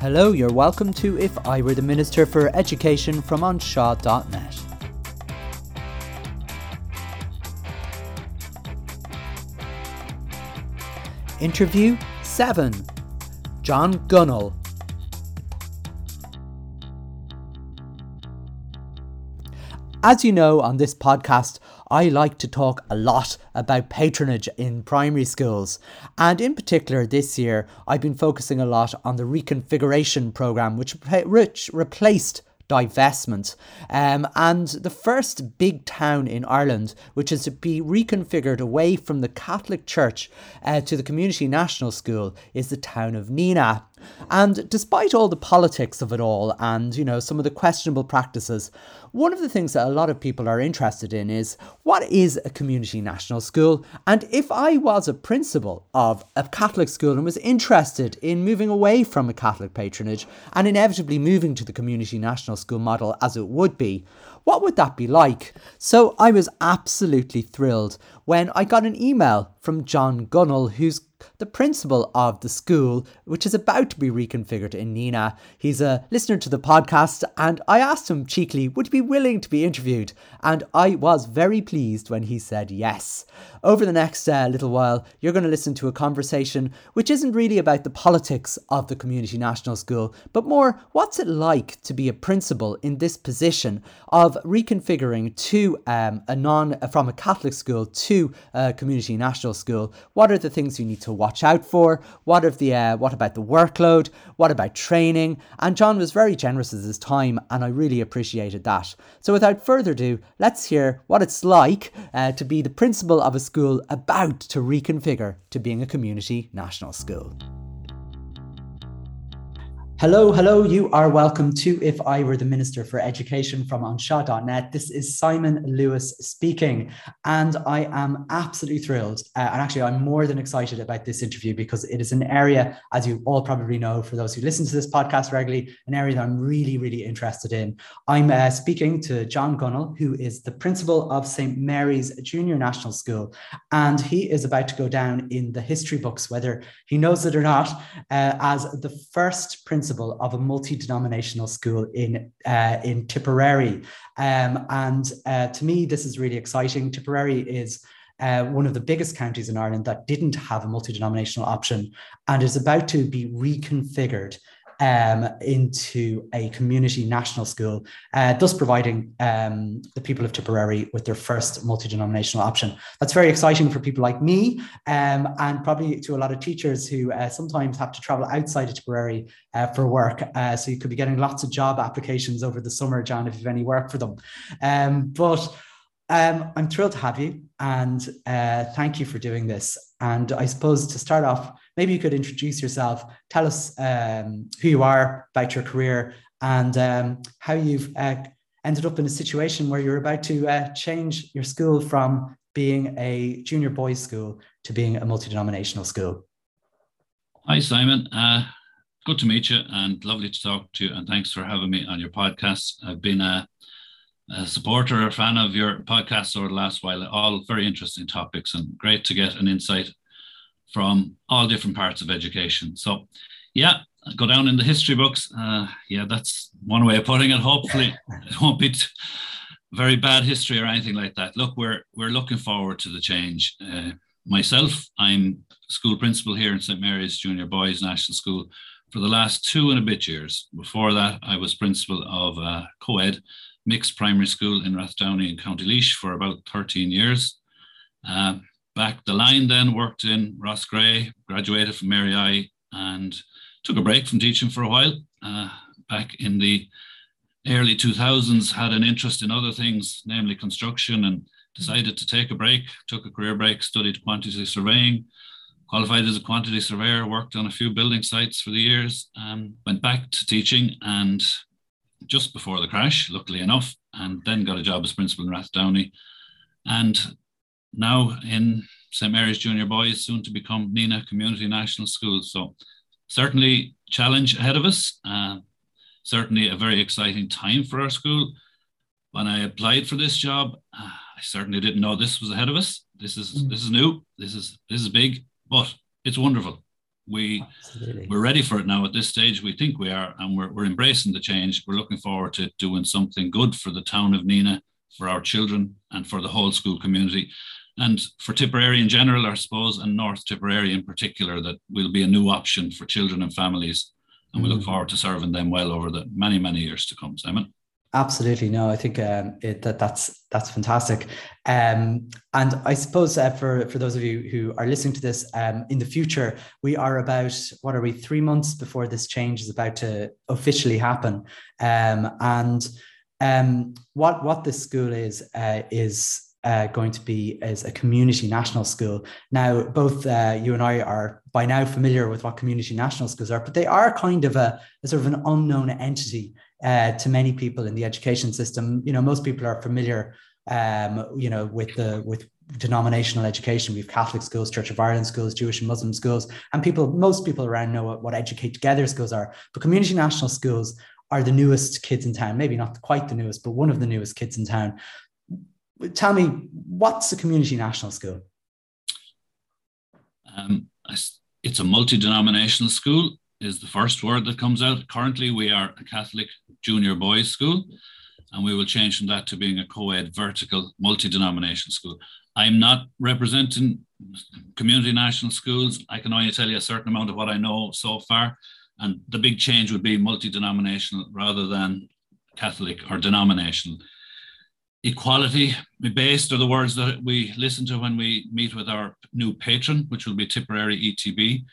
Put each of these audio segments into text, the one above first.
Hello, you're welcome to If I Were the Minister for Education from anseo.net. Interview 7 John Gunnell. As you know, on this podcast, I like to talk a lot about patronage in primary schools. And in particular, this year, I've been focusing a lot on the reconfiguration programme, which, which replaced divestment. Um, and the first big town in Ireland, which is to be reconfigured away from the Catholic Church uh, to the Community National School, is the town of Nenagh. And despite all the politics of it all and, you know, some of the questionable practices, one of the things that a lot of people are interested in is what is a community national school? And if I was a principal of a Catholic school and was interested in moving away from a Catholic patronage and inevitably moving to the community national school model as it would be, what would that be like? So I was absolutely thrilled when I got an email from John Gunnell, who's the principal of the school, which is about to be reconfigured in Nenagh. He's a listener to the podcast, and I asked him cheekily, would he be willing to be interviewed? And I was very pleased when he said yes. Over the next uh, little while, you're going to listen to a conversation which isn't really about the politics of the Community National School, but more what's it like to be a principal in this position of reconfiguring to um, a non from a Catholic school to a Community National School. What are the things you need to watch out for? What of the uh, what about the workload? What about training? And John was very generous with his time, and I really appreciated that. So without further ado, let's hear what it's like uh, to be the principal of a school about to reconfigure to being a community national school. Hello, hello. You are welcome to If I Were the Minister for Education from anseo.net. This is Simon Lewis speaking, and I am absolutely thrilled. Uh, and actually, I'm more than excited about this interview because it is an area, as you all probably know, for those who listen to this podcast regularly, an area that I'm really, really interested in. I'm uh, speaking to John Gunnell, who is the principal of St. Mary's Junior National School, and he is about to go down in the history books, whether he knows it or not, uh, as the first principal principal of a multi-denominational school in uh, in Tipperary. Um, and uh, to me, this is really exciting. Tipperary is uh, one of the biggest counties in Ireland that didn't have a multi-denominational option and is about to be reconfigured um, into a community national school, uh, thus providing um, the people of Tipperary with their first multi denominational option. That's very exciting for people like me um, and probably to a lot of teachers who uh, sometimes have to travel outside of Tipperary uh, for work. Uh, so you could be getting lots of job applications over the summer, John, if you have any work for them. Um, but um, I'm thrilled to have you and uh, thank you for doing this. And I suppose to start off, maybe you could introduce yourself, tell us um, who you are, about your career, and um, how you've uh, ended up in a situation where you're about to uh, change your school from being a junior boys' school to being a multi denominational school. Hi, Simon. Uh, good to meet you and lovely to talk to you. And thanks for having me on your podcast. I've been a, a supporter, a fan of your podcast over the last while. All very interesting topics and great to get an insight from all different parts of education. So, yeah, go down in the history books. Uh, yeah, that's one way of putting it. Hopefully, it won't be t- very bad history or anything like that. Look, we're we're looking forward to the change. Uh, myself, I'm school principal here in St Mary's Junior Boys National School for the last two and a bit years. Before that, I was principal of a co-ed mixed primary school in Rathdowney in County Laois for about 13 years. Um, back the line then, worked in Roscrea, graduated from Mary I, and took a break from teaching for a while. Uh, back in the early 2000s, had an interest in other things, namely construction, and decided to take a break, took a career break, studied quantity surveying, qualified as a quantity surveyor, worked on a few building sites for the years, um, went back to teaching, and just before the crash, luckily enough, and then got a job as principal in Rathdowney. And now in St. Mary's Junior Boys, soon to become Nenagh Community National School. So certainly challenge ahead of us. Uh, certainly a very exciting time for our school. When I applied for this job, uh, I certainly didn't know this was ahead of us. This is mm. this is new. This is this is big, but it's wonderful. We Absolutely. we're ready for it now. At this stage, we think we are, and we're we're embracing the change. We're looking forward to doing something good for the town of Nenagh, for our children, and for the whole school community. And for Tipperary in general, I suppose, and North Tipperary in particular, that will be a new option for children and families. And we look mm. forward to serving them well over the many, many years to come, Simon. Absolutely, no. I think um, it, that that's that's fantastic, um, and I suppose uh, for for those of you who are listening to this um, in the future, we are about what are we three months before this change is about to officially happen, um, and um, what what this school is uh, is uh, going to be as a community national school. Now, both uh, you and I are by now familiar with what community national schools are, but they are kind of a, a sort of an unknown entity uh, to many people in the education system. You know, most people are familiar, um, you know, with the with denominational education. We have Catholic schools, Church of Ireland schools, Jewish and Muslim schools, and people, most people around know what, what Educate Together schools are. But community national schools are the newest kids in town, maybe not quite the newest, but one of the newest kids in town tell me what's a community national school? Um, it's a multi-denominational school is the first word that comes out. Currently, we are a Catholic junior boys school, and we will change from that to being a co-ed vertical multi-denominational school. I'm not representing community national schools. I can only tell you a certain amount of what I know so far. And the big change would be multi-denominational rather than Catholic or denominational equality based are the words that we listen to when we meet with our new patron, which will be Tipperary ETB.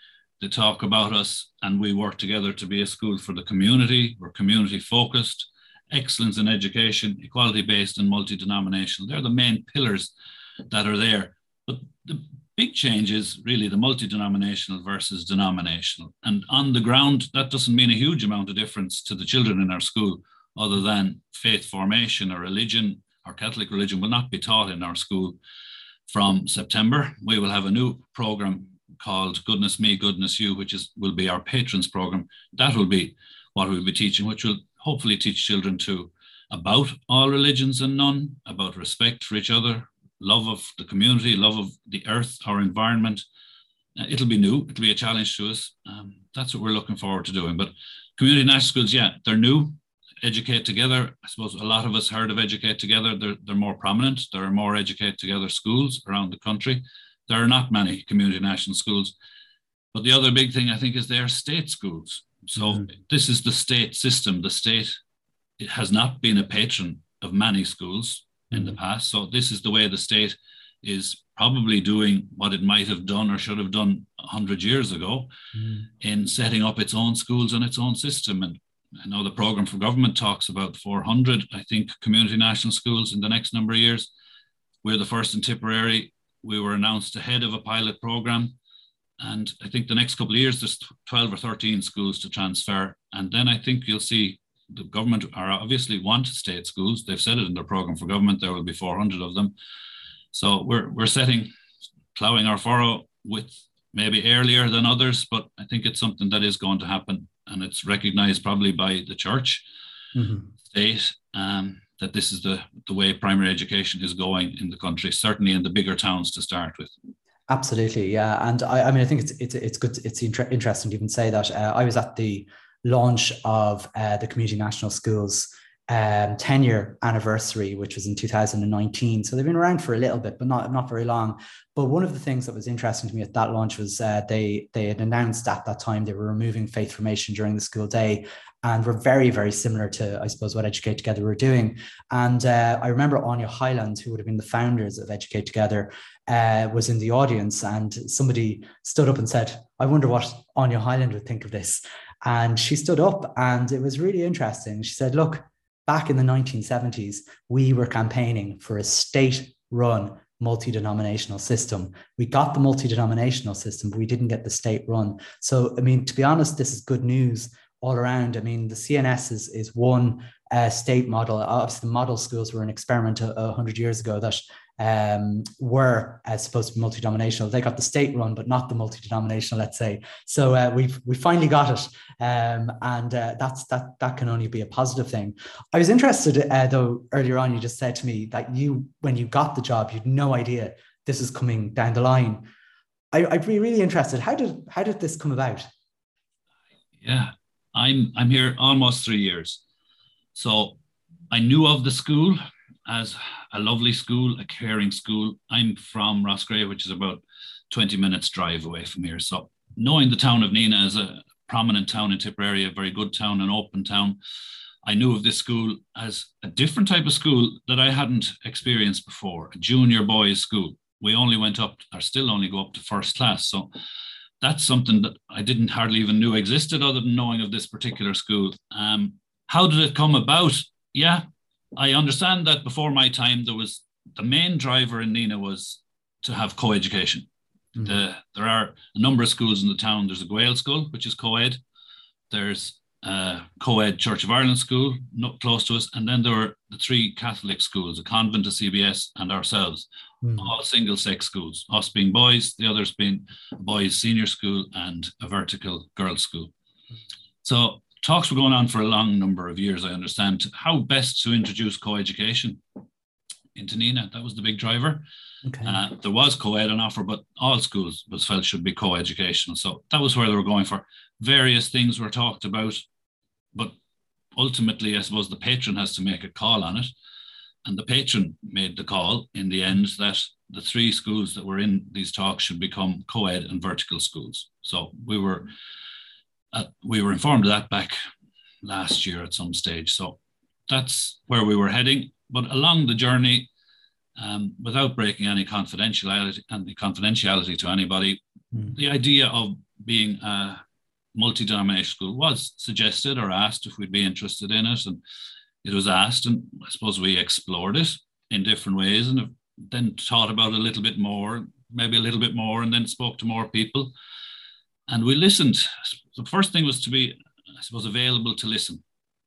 They talk about us and we work together to be a school for the community. We're community focused, excellence in education, equality based, and multi denominational. They're the main pillars that are there. But the big change is really the multi denominational versus denominational. And on the ground, that doesn't mean a huge amount of difference to the children in our school, other than faith formation or religion our Catholic religion will not be taught in our school from September. We will have a new program called Goodness Me, Goodness You, which is will be our patrons program. That will be what we'll be teaching, which will hopefully teach children to about all religions and none, about respect for each other, love of the community, love of the earth, our environment. Uh, it'll be new. It'll be a challenge to us. Um, that's what we're looking forward to doing. But community national schools, yeah, they're new. Educate Together, I suppose a lot of us heard of Educate Together. They're, they're more prominent. There are more Educate Together schools around the country. There are not many community national schools. But the other big thing I think is they're state schools. So mm-hmm. this is the state system. The state it has not been a patron of many schools in the mm-hmm. past. So this is the way the state is probably doing what it might have done or should have done 100 years ago mm. in setting up its own schools and its own system. And I know the program for government talks about 400, I think, community national schools in the next number of years. We're the first in Tipperary. We were announced ahead of a pilot program. And I think the next couple of years, there's 12 or 13 schools to transfer. And then I think you'll see the government are obviously want state schools. They've said it in their program for government, there will be 400 of them. So we're, we're setting, plowing our furrow with maybe earlier than others, but I think it's something that is going to happen and it's recognized probably by the church, mm-hmm. state, um, that this is the, the way primary education is going in the country, certainly in the bigger towns to start with. Absolutely, yeah, and I, I mean, I think it's it's it's good. It's inter- interesting to even say that. Uh, I was at the launch of uh, the community national schools um, 10 year anniversary, which was in 2019. So they've been around for a little bit, but not, not very long. But one of the things that was interesting to me at that launch was uh, they, they had announced at that time they were removing faith formation during the school day and were very, very similar to, I suppose, what Educate Together were doing. And uh, I remember Áine Hyland, who would have been the founders of Educate Together, uh, was in the audience, and somebody stood up and said, I wonder what Áine Hyland would think of this. And she stood up, and it was really interesting. She said, Look, back in the 1970s, we were campaigning for a state run multi denominational system. We got the multi denominational system, but we didn't get the state run. So, I mean, to be honest, this is good news all around. I mean, the CNS is, is one uh, state model. Obviously, the model schools were an experiment a, a hundred years ago that um, were uh, supposed to be multi-denominational. They got the state run, but not the multi-denominational, let's say. So uh, we've we finally got it, um, and uh, that's that that can only be a positive thing. I was interested uh, though earlier on. You just said to me that you, when you got the job, you'd no idea this is coming down the line. I, I'd be really interested. How did how did this come about? Yeah, I'm I'm here almost three years, so I knew of the school as a lovely school, a caring school. I'm from Roscrea, which is about 20 minutes drive away from here. So knowing the town of Nenagh as a prominent town in Tipperary, a very good town, an open town, I knew of this school as a different type of school that I hadn't experienced before, a junior boys school. We only went up, or still only go up to first class. So that's something that I didn't hardly even knew existed other than knowing of this particular school. Um, how did it come about? Yeah, I understand that before my time, there was the main driver in Nenagh was to have co-education. Mm-hmm. The, there are a number of schools in the town. There's a Gaelscoil, which is co-ed. There's a co-ed Church of Ireland school, not close to us, and then there were the three Catholic schools, a convent, a CBS, and ourselves, mm-hmm. all single-sex schools. Us being boys, the others being boys' senior school and a vertical girls' school. So talks were going on for a long number of years, I understand, how best to introduce co-education into Nenagh. That was the big driver. Okay. Uh, there was co-ed on offer, but all schools was felt should be co-educational. So that was where they were going for. Various things were talked about, but ultimately, I suppose the patron has to make a call on it. And the patron made the call in the end that the three schools that were in these talks should become co-ed and vertical schools. So we were uh, we were informed of that back last year at some stage. So that's where we were heading. But along the journey, um, without breaking any confidentiality any confidentiality to anybody, mm. the idea of being a multi-denominational school was suggested or asked if we'd be interested in it, and it was asked, and I suppose we explored it in different ways, and then thought about it a little bit more, maybe a little bit more, and then spoke to more people, and we listened the first thing was to be, I suppose, available to listen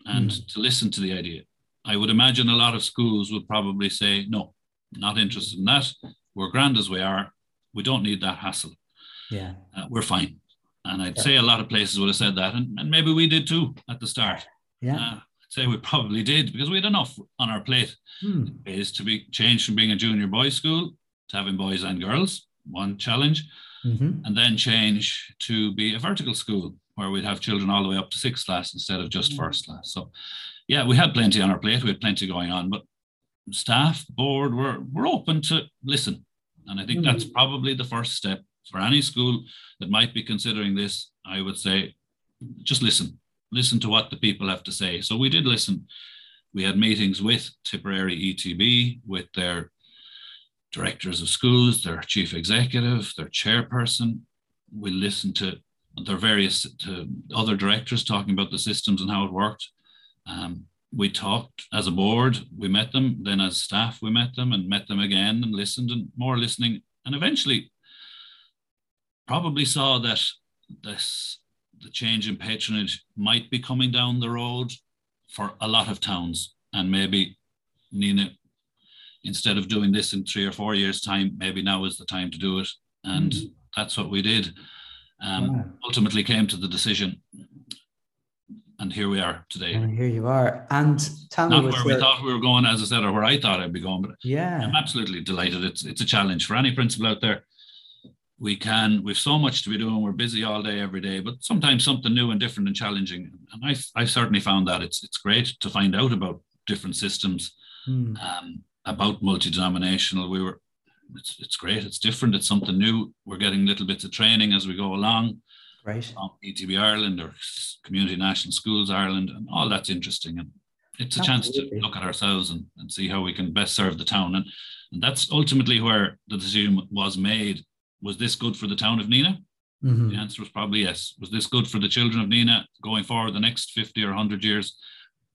and mm. to listen to the idea. I would imagine a lot of schools would probably say, no, not interested in that. We're grand as we are. We don't need that hassle. Yeah. Uh, we're fine. And I'd yeah. say a lot of places would have said that. And, and maybe we did too at the start. Yeah. Uh, I'd say we probably did because we had enough on our plate. Hmm. Is to be changed from being a junior boys school to having boys and girls, one challenge mm-hmm. and then change to be a vertical school where we'd have children all the way up to sixth class instead of just mm-hmm. first class. So, yeah, we had plenty on our plate. We had plenty going on, but staff, board, we're, we're open to listen. And I think mm-hmm. that's probably the first step for any school that might be considering this. I would say just listen, listen to what the people have to say. So we did listen. We had meetings with Tipperary ETB, with their directors of schools, their chief executive, their chairperson. We listened to their various to other directors talking about the systems and how it worked. Um, we talked as a board, we met them, then as staff, we met them and met them again and listened and more listening. And eventually, probably saw that this the change in patronage might be coming down the road for a lot of towns and maybe Nenagh instead of doing this in three or four years' time, maybe now is the time to do it. And mm. that's what we did. Um, wow. Ultimately came to the decision. And here we are today. And here you are. And tell Not me where we thought we were going, as I said, or where I thought I'd be going. But yeah, I'm absolutely delighted. It's it's a challenge for any principal out there. We can, we've so much to be doing. We're busy all day, every day, but sometimes something new and different and challenging. And I I certainly found that it's it's great to find out about different systems. Mm. Um, about multi-denominational. We were, it's, it's great. It's different. It's something new. We're getting little bits of training as we go along. Right. From ETB Ireland or Community National Schools Ireland, and all that's interesting. And it's a Absolutely. chance to look at ourselves and, and see how we can best serve the town. And, and that's ultimately where the decision was made. Was this good for the town of Nenagh? Mm-hmm. The answer was probably yes. Was this good for the children of Nenagh going forward the next 50 or 100 years?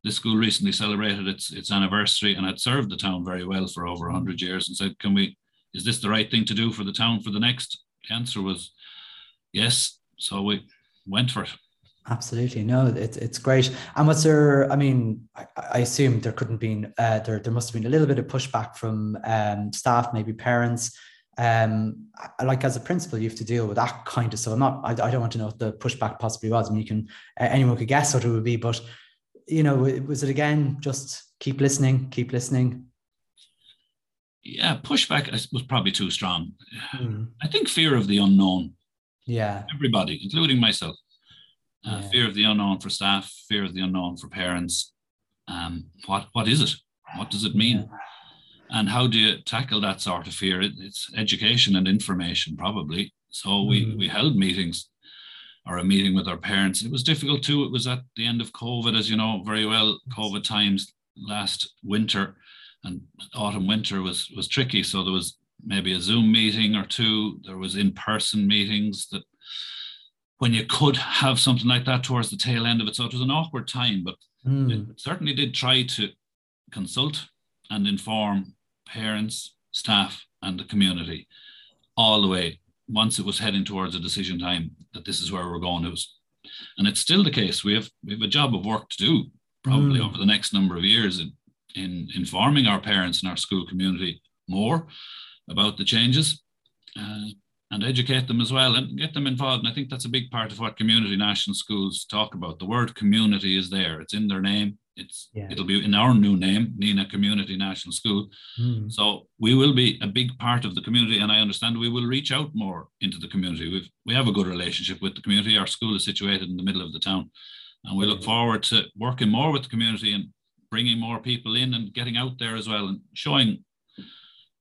This school recently celebrated its its anniversary and had served the town very well for over 100 years and said, can we, is this the right thing to do for the town for the next? The answer was yes. So we went for it. Absolutely, no, it's it's great. And was there? I mean, I, I assume there couldn't been uh, there. There must have been a little bit of pushback from um, staff, maybe parents. Um, like as a principal, you have to deal with that kind of. So I'm not. I, I don't want to know what the pushback possibly was. I mean, you can uh, anyone could guess what it would be, but you know, was it again just keep listening, keep listening? yeah, pushback was probably too strong. Mm. I think fear of the unknown. Yeah. Everybody, including myself. Uh, yeah. Fear of the unknown for staff, fear of the unknown for parents. Um, what what is it? What does it mean? Yeah. And how do you tackle that sort of fear? It, it's education and information, probably. So mm. we we held meetings or a meeting with our parents. It was difficult too. It was at the end of COVID, as you know very well, COVID times last winter and autumn winter was was tricky. So there was maybe a Zoom meeting or two. There was in-person meetings that when you could have something like that towards the tail end of it. So it was an awkward time, but mm. it certainly did try to consult and inform parents, staff, and the community all the way. Once it was heading towards a decision time that this is where we're going, it was, and it's still the case. We have we have a job of work to do probably mm. over the next number of years in, in informing our parents and our school community more about the changes uh, and educate them as well and get them involved. And I think that's a big part of what community national schools talk about. The word community is there, it's in their name. It's yeah. it'll be in our new name, Nenagh Community National School. Mm. So we will be a big part of the community, and I understand we will reach out more into the community. We've we have a good relationship with the community. Our school is situated in the middle of the town, and we look forward to working more with the community and bringing more people in and getting out there as well and showing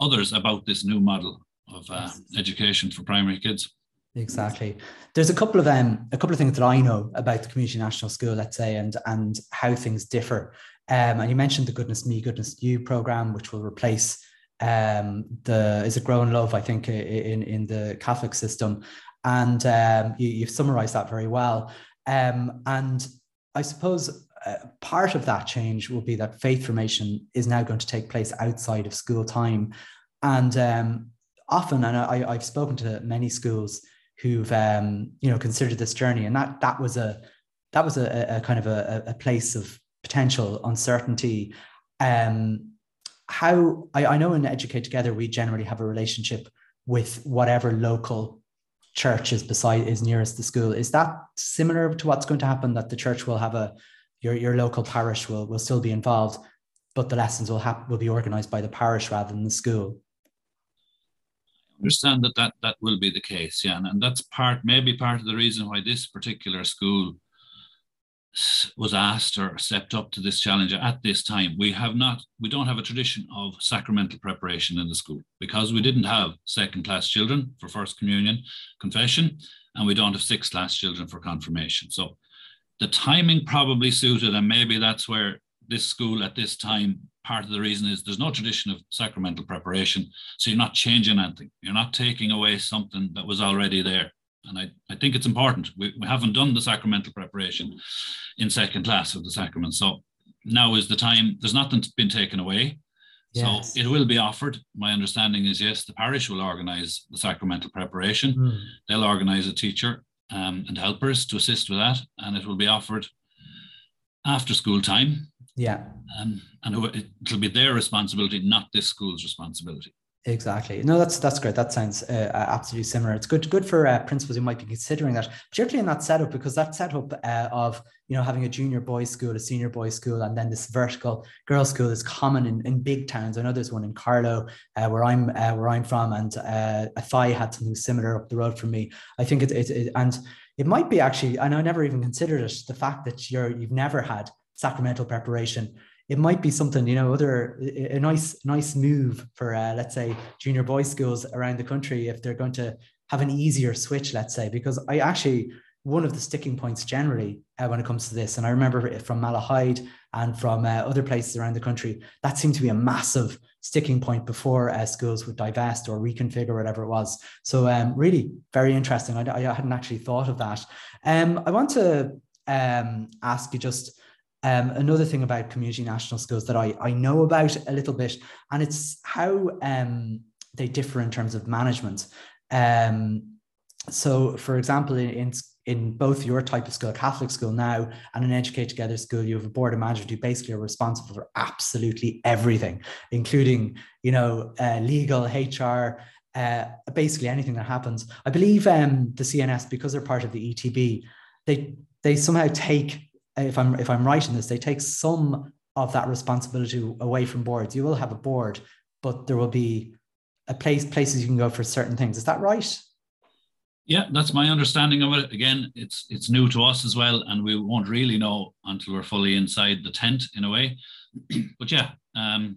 others about this new model of uh, education for primary kids. Exactly. There's a couple of um, a couple of things that I know about the community national school, let's say, and and how things differ. Um, and you mentioned the Goodness Me, Goodness You program, which will replace um, the is it Grow in Love, I think, in in the Catholic system, and um, you, you've summarised that very well. Um, and I suppose uh, part of that change will be that faith formation is now going to take place outside of school time. And um, often, and I, I've spoken to many schools who've um, you know considered this journey, and that that was a that was a, a kind of a, a, place of potential uncertainty. Um, how I, I know in Educate Together we generally have a relationship with whatever local church is beside is nearest the school. Is that similar to what's going to happen? That the church will have a your your local parish will will still be involved, but the lessons will have will be organised by the parish rather than the school. Understand that, that that will be the case, yeah, and, and that's part maybe part of the reason why this particular school was asked or stepped up to this challenge at this time. We have not, we don't have a tradition of sacramental preparation in the school because we didn't have second class children for first communion, confession, and we don't have sixth class children for confirmation. So the timing probably suited, and maybe that's where this school at this time, part of the reason is there's no tradition of sacramental preparation. So you're not changing anything, you're not taking away something that was already there. And I, I think it's important. We, we haven't done the sacramental preparation in second class of the sacrament. So now is the time, there's nothing been taken away. Yes. So it will be offered. My understanding is yes, the parish will organise the sacramental preparation. Mm. They'll organise a teacher um, and helpers to assist with that, and it will be offered after school time. Yeah. Um, and it'll be their responsibility, not this school's responsibility. Exactly. No, that's that's great. That sounds uh, absolutely similar. It's good good for uh, principals who might be considering that, particularly in that setup, because that setup uh, of you know having a junior boys school, a senior boys school, and then this vertical girls school is common in, in big towns. I know there's one in Carlow uh, where I'm uh, where I'm from, and uh, Athy had something similar up the road from me. I think it's it, it, and it might be actually, and I never even considered it, the fact that you're you've never had sacramental preparation. It might be something you know other a nice nice move for uh, let's say junior boys schools around the country if they're going to have an easier switch let's say because i actually one of the sticking points generally uh, when it comes to this and i remember it from malahide and from uh, other places around the country that seemed to be a massive sticking point before uh, schools would divest or reconfigure whatever it was. So um, really very interesting. I, I, hadn't actually thought of that. Um, i want to um, ask you just um, another thing about community national schools that I, I know about a little bit, and it's how um, they differ in terms of management. Um, so, for example, in, in, in both your type of school, Catholic school now, and an Educate Together school, you have a board of management who basically are responsible for absolutely everything, including you know uh, legal, HR, uh, basically anything that happens. I believe um, the CNS, because they're part of the ETB, they they somehow take if I'm if I'm right in this, they take some of that responsibility away from boards. You will have a board, but there will be a place places you can go for certain things. Is that right? Yeah, that's my understanding of it. Again, it's it's new to us as well, and we won't really know until we're fully inside the tent in a way. but yeah, um,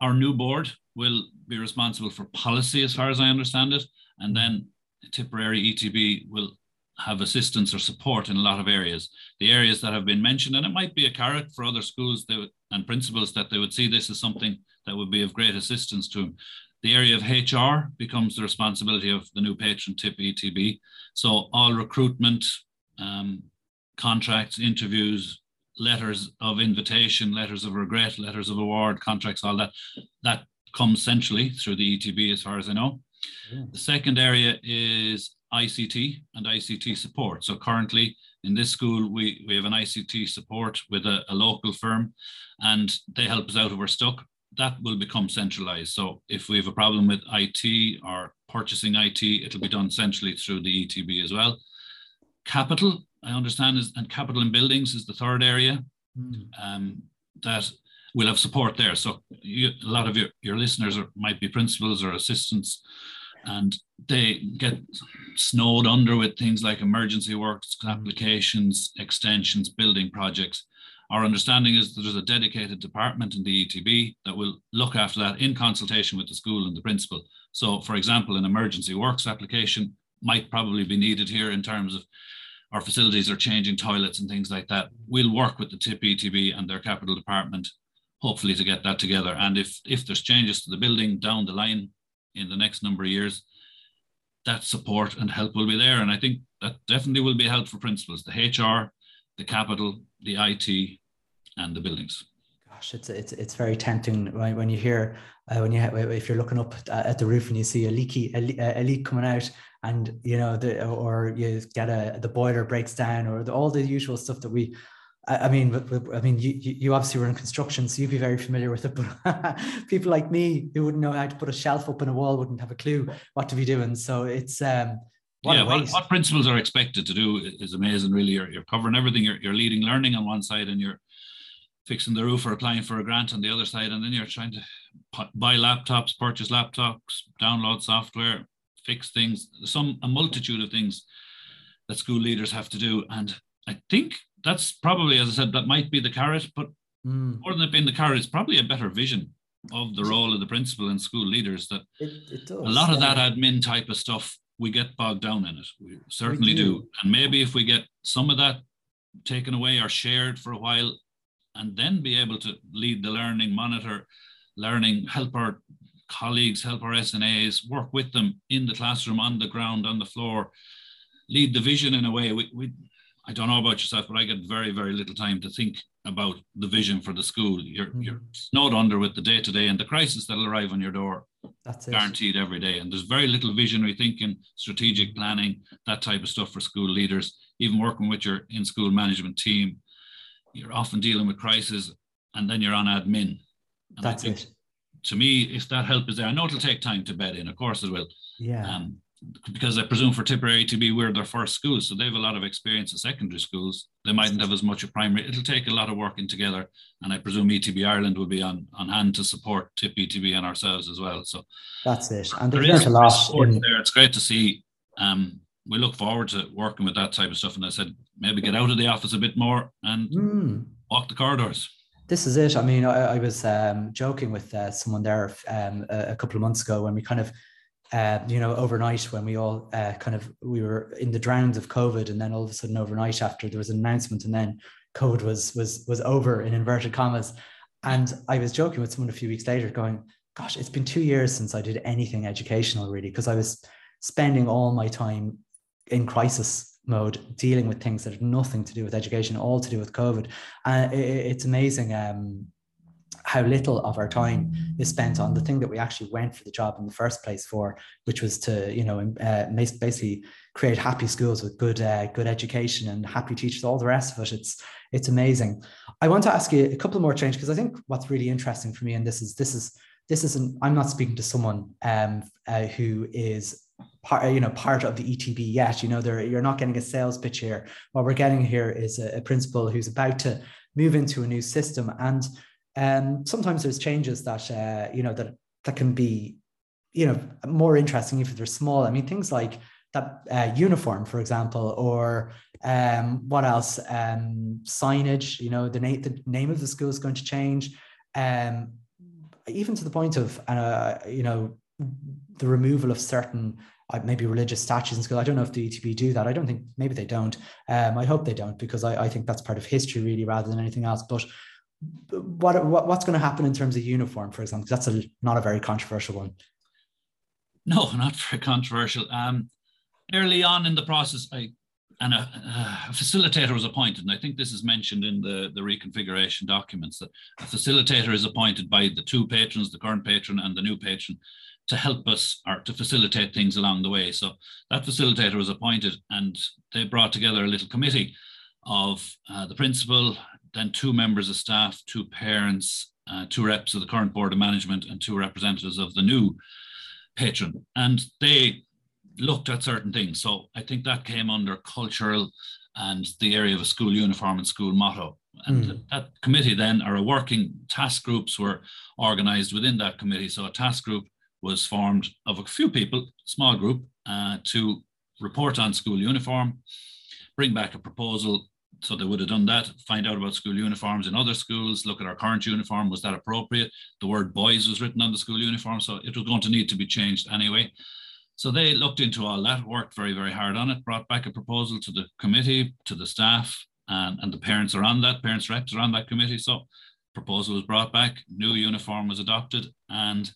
our new board will be responsible for policy, as far as I understand it, and then Tipperary ETB will have assistance or support in a lot of areas. The areas that have been mentioned, and it might be a carrot for other schools would, and principals that they would see this as something that would be of great assistance to them. The area of HR becomes the responsibility of the new patron tip ETB. So all recruitment, um, contracts, interviews, letters of invitation, letters of regret, letters of award, contracts, all that, that comes centrally through the ETB as far as I know. Yeah. The second area is ICT and ICT support. So currently in this school, we, we have an ICT support with a, a local firm and they help us out if we're stuck that will become centralized. So if we have a problem with IT or purchasing IT, it'll be done centrally through the ETB as well. Capital, I understand, is and capital and buildings is the third area mm. um, that will have support there. So you, a lot of your, your listeners are, might be principals or assistants, and they get snowed under with things like emergency works, mm-hmm. applications, extensions, building projects. Our understanding is that there's a dedicated department in the ETB that will look after that in consultation with the school and the principal. So, for example, an emergency works application might probably be needed here in terms of our facilities are changing toilets and things like that. We'll work with the TIP ETB and their capital department, hopefully to get that together. And if if there's changes to the building down the line in the next number of years, that support and help will be there. And I think that definitely will be help for principals, the HR, the capital, the IT, and the buildings. Gosh, it's it's it's very tempting right? when you hear uh, when you if you're looking up at the roof and you see a leaky a, a leak coming out and you know the or you get a the boiler breaks down or the, all the usual stuff that we I mean, I mean, you, you obviously were in construction, so you'd be very familiar with it. But people like me who wouldn't know how to put a shelf up in a wall wouldn't have a clue what to be doing. So it's um, what yeah, what, what, principals are expected to do is amazing. Really, you're, you're covering everything. You're, you're leading learning on one side, and you're fixing the roof or applying for a grant on the other side, and then you're trying to buy laptops, purchase laptops, download software, fix things. Some a multitude of things that school leaders have to do, and I think that's probably, as I said, that might be the carrot, but mm. more than it being the carrot, it's probably a better vision of the role of the principal and school leaders. That it, it does, a lot yeah. of that admin type of stuff we get bogged down in it. We certainly we do. do. And maybe if we get some of that taken away or shared for a while, and then be able to lead the learning, monitor learning, help our colleagues, help our SNAs, work with them in the classroom, on the ground, on the floor, lead the vision in a way. We, we I don't know about yourself, but I get very, very little time to think about the vision for the school. You're mm-hmm. you're snowed under with the day to day and the crisis that'll arrive on your door. That's guaranteed every day. And there's very little visionary thinking, strategic planning, that type of stuff for school leaders. Even working with your in-school management team, you're often dealing with crisis, and then you're on admin. And That's it. To me, if that help is there, I know it'll take time to bed in. Of course, it will. Yeah. Um, because I presume for Tipperary to be we're their first school, so they have a lot of experience in secondary schools. They mightn't have as much of primary. It'll take a lot of working together, and I presume ETB Ireland will be on, on hand to support TIP ETB and ourselves as well. So that's it. And there is a lot in... there. It's great to see. Um, we look forward to working with that type of stuff. And I said maybe get out of the office a bit more and mm. walk the corridors. This is it. I mean, I, I was um, joking with uh, someone there um, a, a couple of months ago when we kind of uh, you know, overnight when we all uh, kind of we were in the drowns of COVID, and then all of a sudden overnight after there was an announcement, and then COVID was was was over in inverted commas. And I was joking with someone a few weeks later, going, "Gosh, it's been two years since I did anything educational, really, because I was spending all my time in crisis mode, dealing with things that had nothing to do with education, all to do with COVID. And it, it's amazing." Um, how little of our time is spent on the thing that we actually went for the job in the first place for, which was to, you know, uh, basically create happy schools with good, uh, good education and happy teachers, all the rest of it. It's, it's amazing. I want to ask you a couple more change because I think what's really interesting for me, and this is, this is, this isn't, I'm not speaking to someone um, uh, who is part, you know, part of the ETB yet. You know, there you're not getting a sales pitch here. What we're getting here is a, a principal who's about to move into a new system and um, sometimes there's changes that uh, you know that that can be you know more interesting if they're small. I mean, things like that uh, uniform, for example, or um, what else? Um, signage. You know, the name the name of the school is going to change. Um, even to the point of uh, you know the removal of certain uh, maybe religious statues in school. I don't know if the ETB do that. I don't think maybe they don't. Um, I hope they don't because I, I think that's part of history really rather than anything else. But what, what what's going to happen in terms of uniform, for example? That's a not a very controversial one. No, not very controversial. Um, early on in the process, I and a, a, facilitator was appointed, and I think this is mentioned in the, the reconfiguration documents that a facilitator is appointed by the two patrons, the current patron and the new patron, to help us or to facilitate things along the way. So that facilitator was appointed, and they brought together a little committee of uh, the principal, then two members of staff, two parents, uh, two reps of the current board of management, and two representatives of the new patron. And they looked at certain things. So I think that came under cultural and the area of a school uniform and school motto. And mm. that committee then, or a working task groups were organized within that committee. So a task group was formed of a few people, small group, uh, to report on school uniform, bring back a proposal. So they would have done that, find out about school uniforms in other schools, look at our current uniform, was that appropriate? The word boys was written on the school uniform, so it was going to need to be changed anyway. So they looked into all that, worked very, very hard on it, brought back a proposal to the committee, to the staff, and, and the parents are on that, parents reps are on that committee. So proposal was brought back, new uniform was adopted, and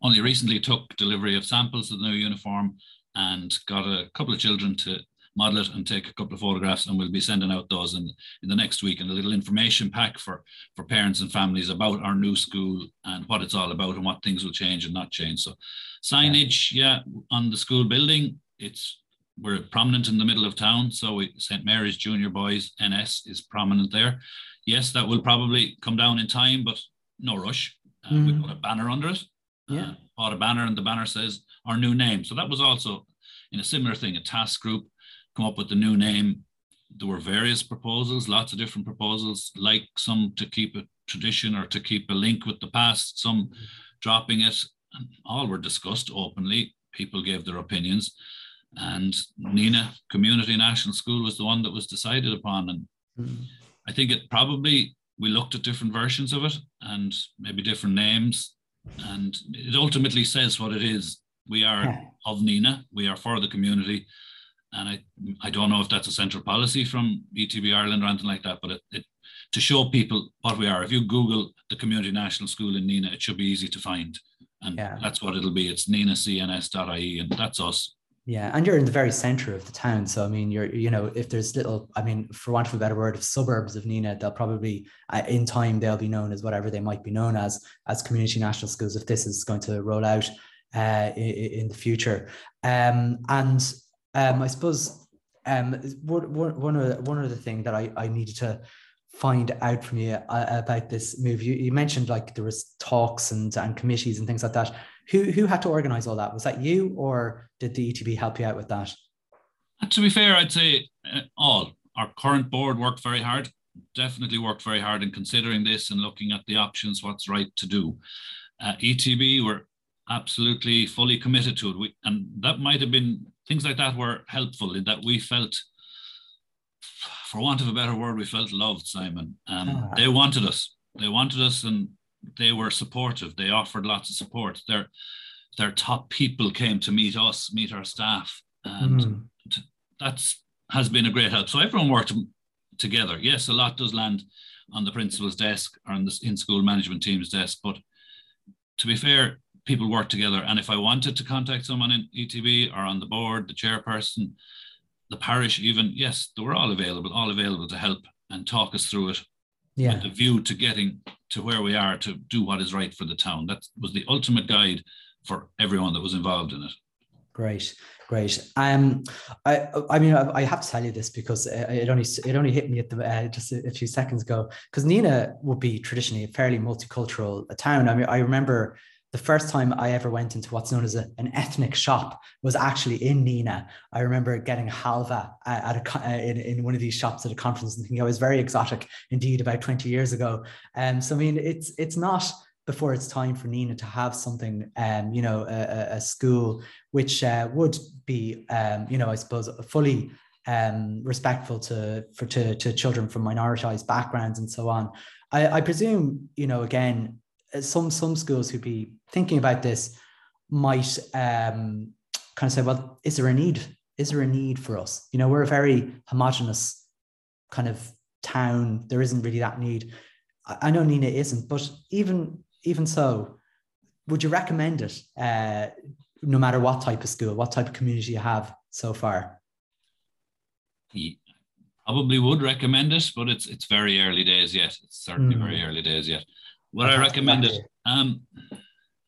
only recently took delivery of samples of the new uniform and got a couple of children to model it and take a couple of photographs and we'll be sending out those in, in the next week. And a little information pack for for parents and families about our new school and what it's all about and what things will change and not change. So signage yeah on the school building it's we're prominent in the middle of town. So we, st mary's junior boys ns is prominent there. Yes that will probably come down in time but no rush. Uh, mm. we put a banner under it. Yeah. uh, bought a banner and the banner says our new name. So that was also in a similar thing a task group come up with the new name. There were various proposals, lots of different proposals, like some to keep a tradition or to keep a link with the past, some dropping it. All were discussed openly. People gave their opinions. And Nenagh Community National School was the one that was decided upon. And mm. I think it probably, we looked at different versions of it and maybe different names. And it ultimately says what it is. We are of Nenagh, we are for the community and I I don't know if that's a central policy from ETB Ireland or anything like that, but it, it to show people what we are. If you Google the Community National School in Nenagh, it should be easy to find, and yeah. that's what it'll be. It's nenaghcns.ie, and that's us. Yeah, and you're in the very center of the town, so I mean, you're you know, if there's little, I mean, for want of a better word, of suburbs of Nenagh, they'll probably uh, in time they'll be known as whatever they might be known as as community national schools if this is going to roll out uh, in, in the future. Um, and um, I suppose um, one, one, the things that I, I needed to find out from you uh, about this move, you, you mentioned like there was talks and, and committees and things like that. Who, who had to organize all that? Was that you or did the ETB help you out with that? To be fair, I'd say uh, all. Our current board worked very hard, definitely worked very hard in considering this and looking at the options, what's right to do. Uh, ETB were absolutely fully committed to it. We, and that might have been things like that were helpful in that we felt, for want of a better word, we felt loved, Simon. Um, ah. They wanted us. They wanted us and they were supportive. They offered lots of support. Their, their top people came to meet us, meet our staff. And mm. that's has been a great help. So everyone worked together. Yes, a lot does land on the principal's desk or on the in-school management team's desk, but to be fair, people work together. And if I wanted to contact someone in ETB or on the board, the chairperson, the parish, even, yes, they were all available, all available to help and talk us through it yeah. with a view to getting to where we are to do what is right for the town. That was the ultimate guide for everyone that was involved in it. Great, great. Um, I, I mean, I, I have to tell you this because it only it only hit me at the uh, just a, a, few seconds ago. Because Nenagh would be traditionally a fairly multicultural town. I mean, I remember the first time I ever went into what's known as a, an ethnic shop was actually in Nenagh. I remember getting halva at a, uh, in, in one of these shops at a conference and thinking I was very exotic indeed about 20 years ago. Um, so I mean, it's it's not before it's time for Nenagh to have something, um, you know, a, a school which uh, would be, um, you know, I suppose fully um, respectful to for to, to children from minoritized backgrounds and so on. I, I presume, you know, again, some some schools who'd be thinking about this might um, kind of say, well, is there a need? Is there a need for us? You know, we're a very homogenous kind of town. There isn't really that need. I, I know Nenagh isn't, but even even so, would you recommend it? Uh, no matter what type of school, what type of community you have so far. He probably would recommend it, but it's it's very early days yet. It's certainly mm. very early days yet. Would I, recommend it? Um,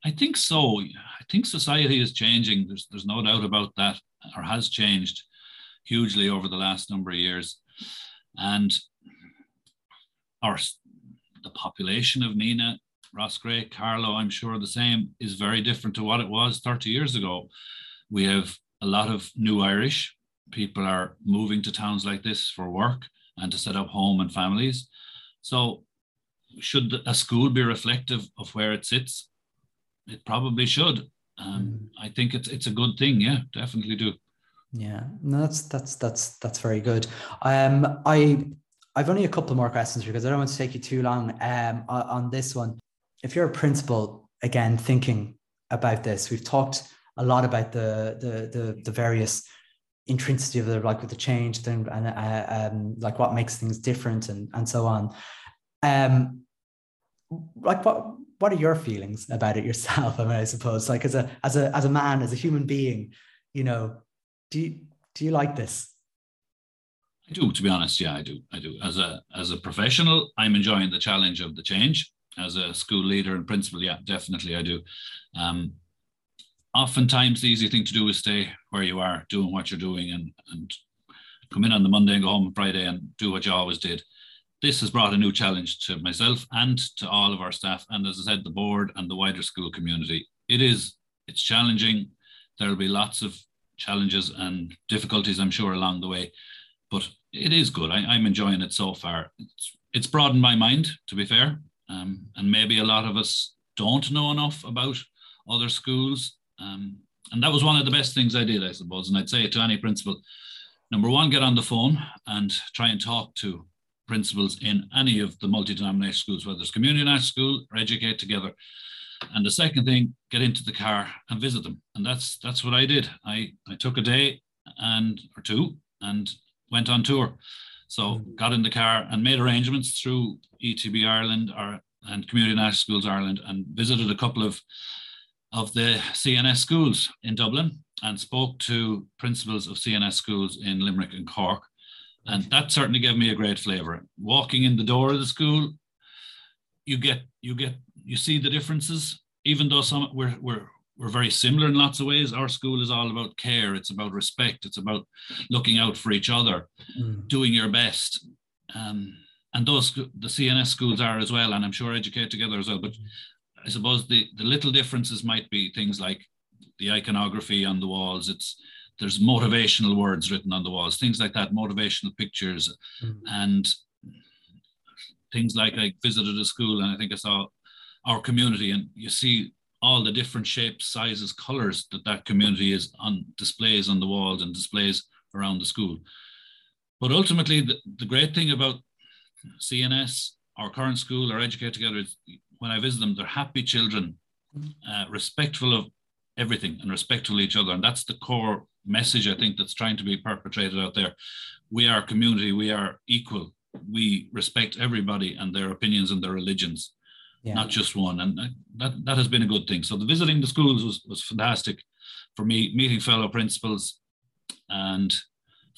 I think so. I think society is changing. There's there's no doubt about that, or has changed hugely over the last number of years, and our the population of Nenagh, Roscrea, Carlow, I'm sure the same, is very different to what it was 30 years ago. We have a lot of new Irish. People are moving to towns like this for work and to set up home and families. So should a school be reflective of where it sits? It probably should. Um, mm. I think it's it's a good thing. Yeah, definitely do. Yeah, no, that's that's that's that's very good. Um, I I've only a couple more questions because I don't want to take you too long. Um, on this one, if you're a principal again thinking about this, we've talked a lot about the the the, the various intrinsicity of the like with the change thing and uh, um, like what makes things different and and so on. Um, like what what are your feelings about it yourself? I mean, I suppose like as a as a as a man, as a human being, you know, do you do you like this? I do, to be honest. Yeah, I do. I do. As a as a professional, I'm enjoying the challenge of the change. As a school leader and principal, yeah, definitely I do. Um, oftentimes the easy thing to do is stay where you are, doing what you're doing, and and come in on the Monday and go home on Friday and do what you always did this has brought a new challenge to myself and to all of our staff and as i said the board and the wider school community. It is it's challenging. There'll be lots of challenges and difficulties i'm sure along the way but it is good. I, am enjoying it so far. It's, it's broadened my mind to be fair um, and maybe a lot of us don't know enough about other schools um, and that was one of the best things i did i suppose and i'd say to any principal. Number one get on the phone and try and talk to principals in any of the multi-denominational schools, whether it's community national school or educate together. And the second thing, get into the car and visit them. And that's that's what I did. I, I took a day and or two and went on tour. So mm-hmm. got in the car and made arrangements through ETB Ireland or and Community National Schools Ireland and visited a couple of of the CNS schools in Dublin and spoke to principals of CNS schools in Limerick and Cork and that certainly gave me a great flavor. Walking in the door of the school, you get you get you see the differences. Even though some we're we're we're very similar in lots of ways. Our school is all about care. It's about respect. It's about looking out for each other, mm. doing your best. Um, and those the CNS schools are as well, and I'm sure educate together as well. But I suppose the the little differences might be things like the iconography on the walls. It's there's motivational words written on the walls, things like that, motivational pictures, mm. and things like I visited a school and I think I saw our community, and you see all the different shapes, sizes, colors that that community is on displays on the walls and displays around the school. But ultimately, the, the great thing about CNS, our current school, our Educate Together, is when I visit them, they're happy children, mm. uh, respectful of everything and respectful of each other. And that's the core message I think that's trying to be perpetrated out there. We are a community, we are equal. We respect everybody and their opinions and their religions, yeah. not just one. And that, that has been a good thing. So the visiting the schools was, was fantastic for me, meeting fellow principals and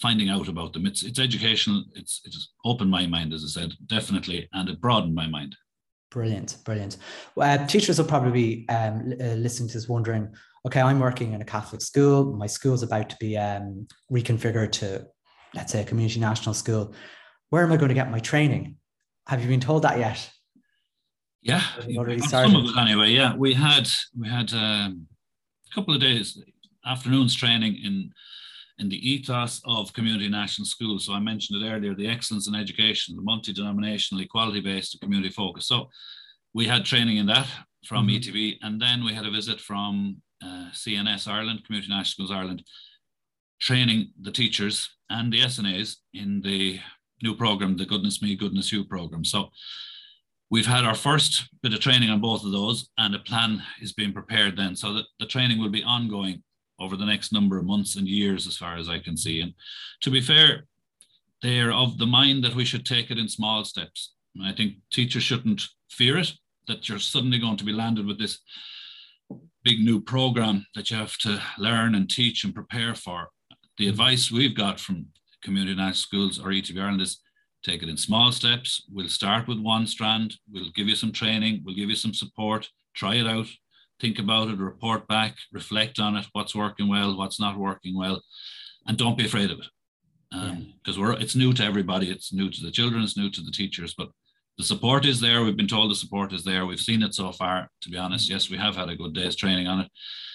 finding out about them. It's it's educational. It's it's opened my mind, as I said, definitely, and it broadened my mind. Brilliant, brilliant. Well, uh, teachers will probably be um, uh, listening to this, wondering okay, I'm working in a Catholic school. My school's about to be um, reconfigured to, let's say, a community national school. Where am I going to get my training? Have you been told that yet? Yeah, already started. Some of it anyway. Yeah, we had we had um, a couple of days afternoons training in in the ethos of community national schools. So I mentioned it earlier: the excellence in education, the multi-denominational, equality-based, community focus. So we had training in that from mm-hmm. ETB, and then we had a visit from uh, CNS Ireland, Community National Schools Ireland, training the teachers and the SNAs in the new program, the Goodness Me, Goodness You program. So we've had our first bit of training on both of those, and a plan is being prepared then, so that the training will be ongoing over the next number of months and years, as far as I can see. And to be fair, they're of the mind that we should take it in small steps. And I think teachers shouldn't fear it that you're suddenly going to be landed with this big new program that you have to learn and teach and prepare for. The advice we've got from community national schools or ETB Ireland is take it in small steps. We'll start with one strand. We'll give you some training. We'll give you some support. Try it out. Think about it. Report back. Reflect on it. What's working well. What's not working well, and don't be afraid of it. Because um, yeah. we're it's new to everybody. It's new to the children. It's new to the teachers. But the support is there. We've been told the support is there. We've seen it so far. To be honest, yes, we have had a good day's training on it,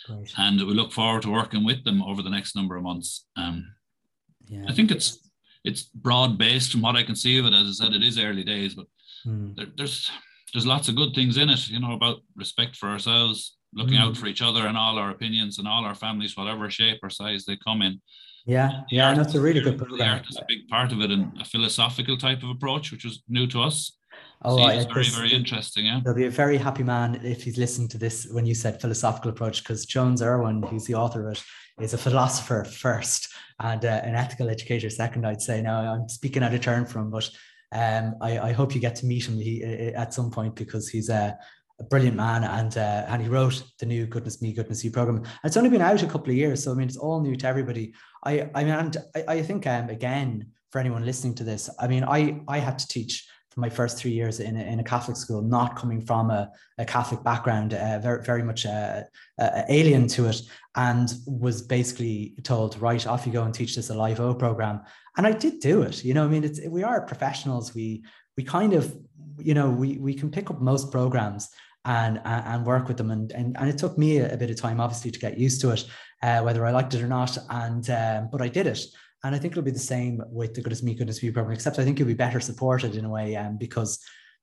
Great. and we look forward to working with them over the next number of months. Um, yeah. I think it's it's broad based from what I can see of it. As I said, it is early days, but mm. there, there's there's lots of good things in it. You know about respect for ourselves, looking mm. out hmm. for each other and all our opinions and all our families, whatever shape or size they come in. Yeah, yeah, and that's a really good program. The art is a big part of it, and a philosophical type of approach, which was new to us. Oh, I, very, very interesting. Yeah. He'll be a very happy man if he's listened to this when you said philosophical approach, because Jones Irwin, who's the author of it, is a philosopher first and uh, an ethical educator second, I'd say. Now, I'm speaking out of turn from him, but um, I, I, hope you get to meet him he, at some point because he's a, a brilliant man and uh, and he wrote the new Goodness Me, Goodness You program. And it's only been out a couple of years, so I mean, it's all new to everybody. I I mean, and I, I think um, again for anyone listening to this, I mean, I I had to teach for my first three years in a, in a Catholic school, not coming from a, a Catholic background, uh, very, very much uh, uh, alien to it, and was basically told, right, off you go and teach this Alive-O program. And I did do it. You know, I mean, it's we are professionals. We we kind of, you know, we we can pick up most programs and and work with them. And and, and it took me a, a bit of time, obviously, to get used to it, uh, whether I liked it or not. And um, but I did it. And I think it'll be the same with the Goodness Me, Goodness You program, except I think you'll be better supported in a way um, because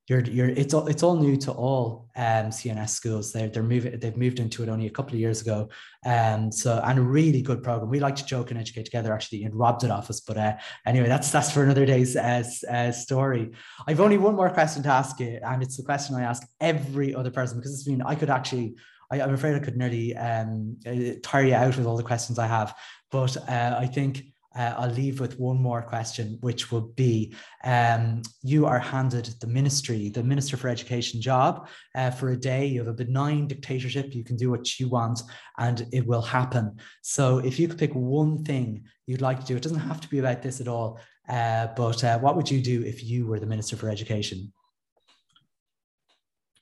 you're you're it's all it's all new to all um, CNS schools. They're they're moving they've moved into it only a couple of years ago. Um so and a really good program. We like to joke and educate together actually and it off us. But uh, anyway, that's that's for another day's uh, uh, story. I've only one more question to ask you, and it's the question I ask every other person because it's been I could actually I, am afraid I could nearly um, uh, tire you out with all the questions I have. But uh, I think uh, I'll leave with one more question, which will be um, you are handed the ministry, the Minister for Education job uh, for a day. You have a benign dictatorship. You can do what you want and it will happen. So if you could pick one thing you'd like to do, it doesn't have to be about this at all, uh, but uh, what would you do if you were the Minister for Education?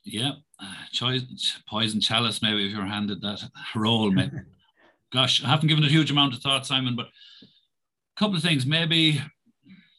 Yeah, choice, poison chalice, maybe if you're handed that role. Maybe. Gosh, I haven't given a huge amount of thought, Simon, but couple of things, maybe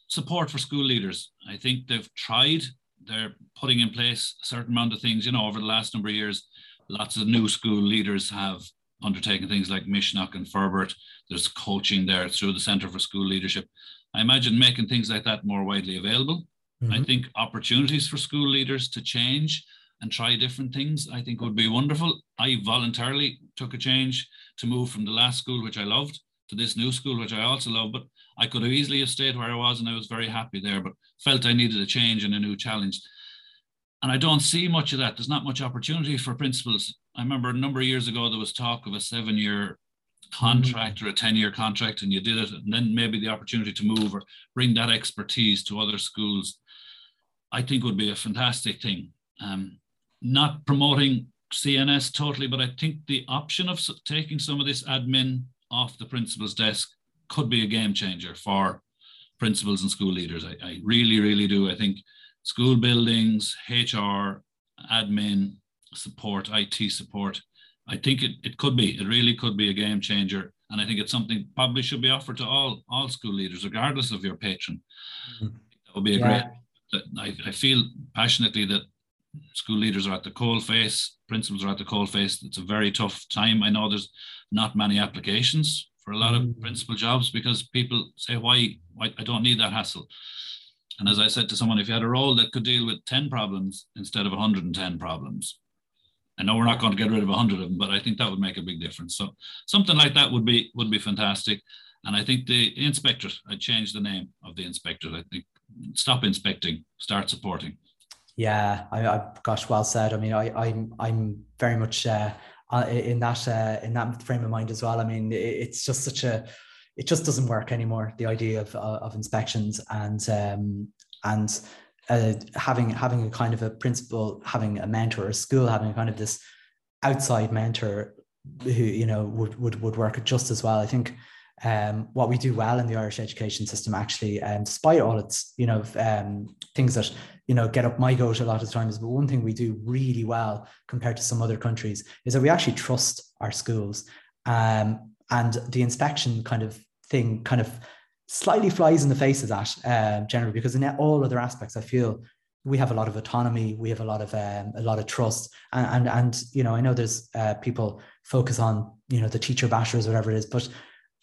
support for school leaders. I think they've tried, they're putting in place a certain amount of things, you know, over the last number of years. Lots of new school leaders have undertaken things like Misneach and Forbairt. There's coaching there through the Centre for School Leadership. I imagine making things like that more widely available. Mm-hmm. I think opportunities for school leaders to change and try different things, I think would be wonderful. I voluntarily took a change to move from the last school, which I loved, to this new school, which I also love. But I could have easily have stayed where I was, and I was very happy there. But felt I needed a change and a new challenge. And I don't see much of that. There's not much opportunity for principals. I remember a number of years ago there was talk of a seven-year contract mm-hmm. or a 10-year contract, and you did it, and then maybe the opportunity to move or bring that expertise to other schools. I think would be a fantastic thing. Um, not promoting CNS totally, but I think the option of taking some of this admin off the principal's desk could be a game changer for principals and school leaders. I, I really, really do. I think school buildings, HR, admin, support, IT support, I think it, it could be, it really could be a game changer. And I think it's something probably should be offered to all, all school leaders, regardless of your patron. Mm-hmm. That would be a yeah. great, I, I feel passionately that school leaders are at the coal face, principals are at the coal face. It's a very tough time. I know there's not many applications for a lot of mm. principal jobs because people say, why, why I don't need that hassle. And as I said to someone, if you had a role that could deal with 10 problems instead of 110 problems, I know we're not going to get rid of 100 of them, but I think that would make a big difference. So something like that would be would be fantastic. And I think the inspectors, I changed the name of the inspector. I think stop inspecting, start supporting. Yeah, I, I gosh, well said. I mean, I, I'm I'm very much uh, uh in that uh, in that frame of mind as well. I mean, it, it's just such a it just doesn't work anymore. The idea of of inspections and um, and uh, having having a kind of a principal, having a mentor, a school having kind of this outside mentor who you know would would would work just as well. I think um, what we do well in the Irish education system, actually, um, despite all its you know um, things that you know get up my goat a lot of times, but one thing we do really well compared to some other countries is that we actually trust our schools, um, and the inspection kind of thing kind of slightly flies in the face of that uh, generally because in all other aspects, I feel we have a lot of autonomy, we have a lot of um, a lot of trust, and, and and you know I know there's uh, people focus on you know the teacher bashers whatever it is, but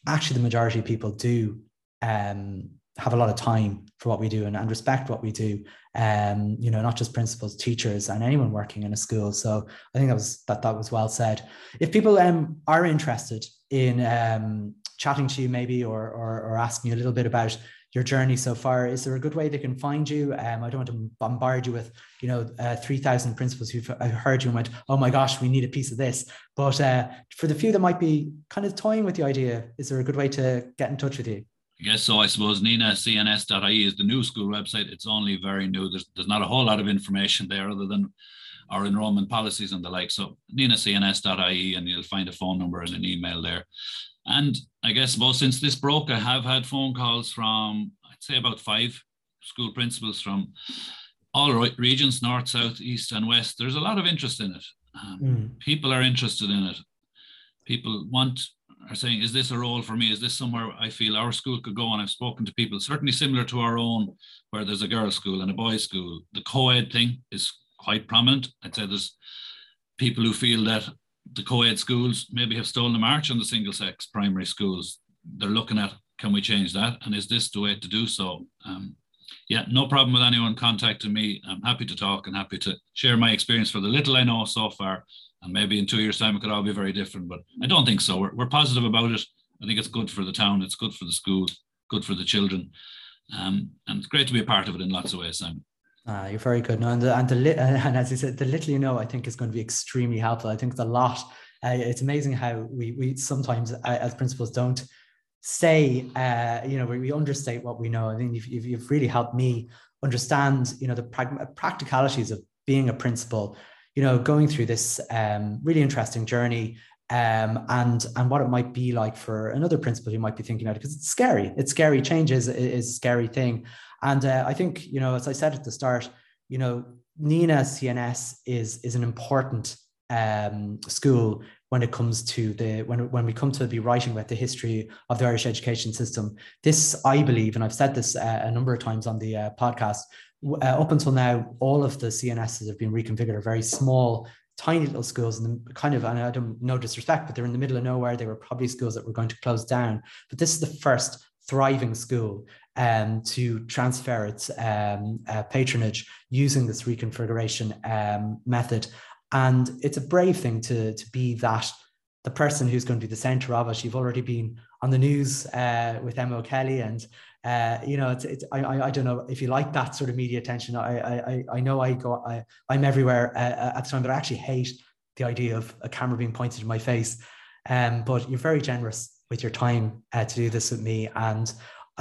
actually the majority of people do um, have a lot of time for what we do and, and respect what we do. Um, you know, not just principals, teachers, and anyone working in a school. So I think that was that that was well said. If people um, are interested in um, chatting to you maybe or, or, or asking you a little bit about your journey so far is there a good way they can find you um, i don't want to bombard you with you know uh, 3000 principals who've heard you and went oh my gosh we need a piece of this but uh, for the few that might be kind of toying with the idea is there a good way to get in touch with you Yes, so I suppose Nenagh nenaghcns.ie is the new school website. It's only very new. There's, there's not a whole lot of information there other than our enrollment policies and the like. So nenaghcns.ie and you'll find a phone number and an email there. And I guess, well, since this broke, I have had phone calls from, I'd say about five school principals from all regions, north, south, east, and west. There's a lot of interest in it. Um, mm. People are interested in it. People want, are saying, is this a role for me? Is this somewhere I feel our school could go? And I've spoken to people, certainly similar to our own, where there's a girls' school and a boys' school. The co ed thing is quite prominent. I'd say there's people who feel that the co-ed schools maybe have stolen the march on the single sex primary schools. They're looking at can we change that, and is this the way to do so? Um, yeah, no problem with anyone contacting me. I'm happy to talk and happy to share my experience for the little I know so far. And maybe in two years' time it could all be very different, but I don't think so. We're, we're positive about it. I think it's good for the town. It's good for the school. Good for the children. Um, and it's great to be a part of it in lots of ways, Simon. Uh, you're very good. No, and the, and, the, and as you said, the little you know, I think is going to be extremely helpful. I think a lot. Uh, it's amazing how we we sometimes uh, as principals don't say, uh, you know, we, we understate what we know. I think you've, you've, you've really helped me understand, you know, the practicalities of being a principal. You know, going through this um, really interesting journey um, and and what it might be like for another principal who might be thinking about it because it's scary. It's scary. Change is, is a scary thing, and uh, I think, you know, as I said at the start, you know, Nenagh CNS is is an important um, school when it comes to the when when we come to be writing about the history of the Irish education system. This, I believe, and I've said this uh, a number of times on the uh, podcast. Uh, up until now, all of the CNSs have been reconfigured are very small, tiny little schools, and kind of, and I don't no disrespect, but they're in the middle of nowhere. They were probably schools that were going to close down. But this is the first thriving school um, to transfer its um, uh, patronage using this reconfiguration um, method. And it's a brave thing to, to be that the person who's going to be the center of it. You've already been on the news uh, with Emma O'Kelly, and uh, you know, it's, it's I, I, don't know if you like that sort of media attention. I I, I know I go I, I'm everywhere uh, at the time, but I actually hate the idea of a camera being pointed in my face. Um, but you're very generous with your time uh, to do this with me, and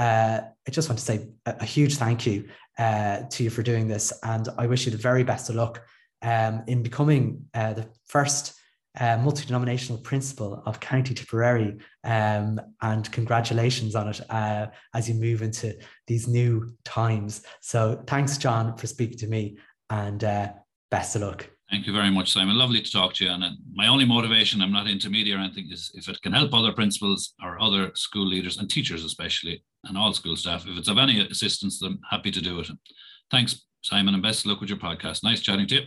uh, I just want to say a, a huge thank you uh, to you for doing this. And I wish you the very best of luck um, in becoming uh, the first uh, multi denominational principal of County Tipperary. Um, and congratulations on it uh, as you move into these new times. So thanks, John, for speaking to me and uh, best of luck. Thank you very much, Simon. Lovely to talk to you. And uh, my only motivation, I'm not into media or anything, is if it can help other principals or other school leaders and teachers, especially, and all school staff, if it's of any assistance, I'm happy to do it. Thanks, Simon, and best of luck with your podcast. Nice chatting to you.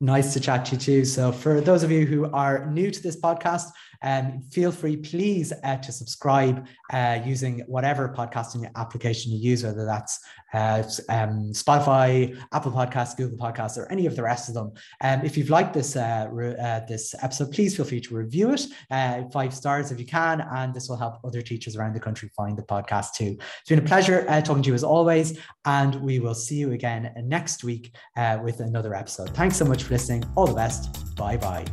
Nice to chat to you too. So, for those of you who are new to this podcast, um, feel free, please, uh, to subscribe uh, using whatever podcasting application you use, whether that's uh, um, Spotify, Apple Podcasts, Google Podcasts, or any of the rest of them. Um, if you've liked this uh, re- uh, this episode, please feel free to review it uh, five stars if you can, and this will help other teachers around the country find the podcast too. It's been a pleasure talking to you as always, and we will see you again next week with another episode. Thanks so much for listening. All the best. Bye bye.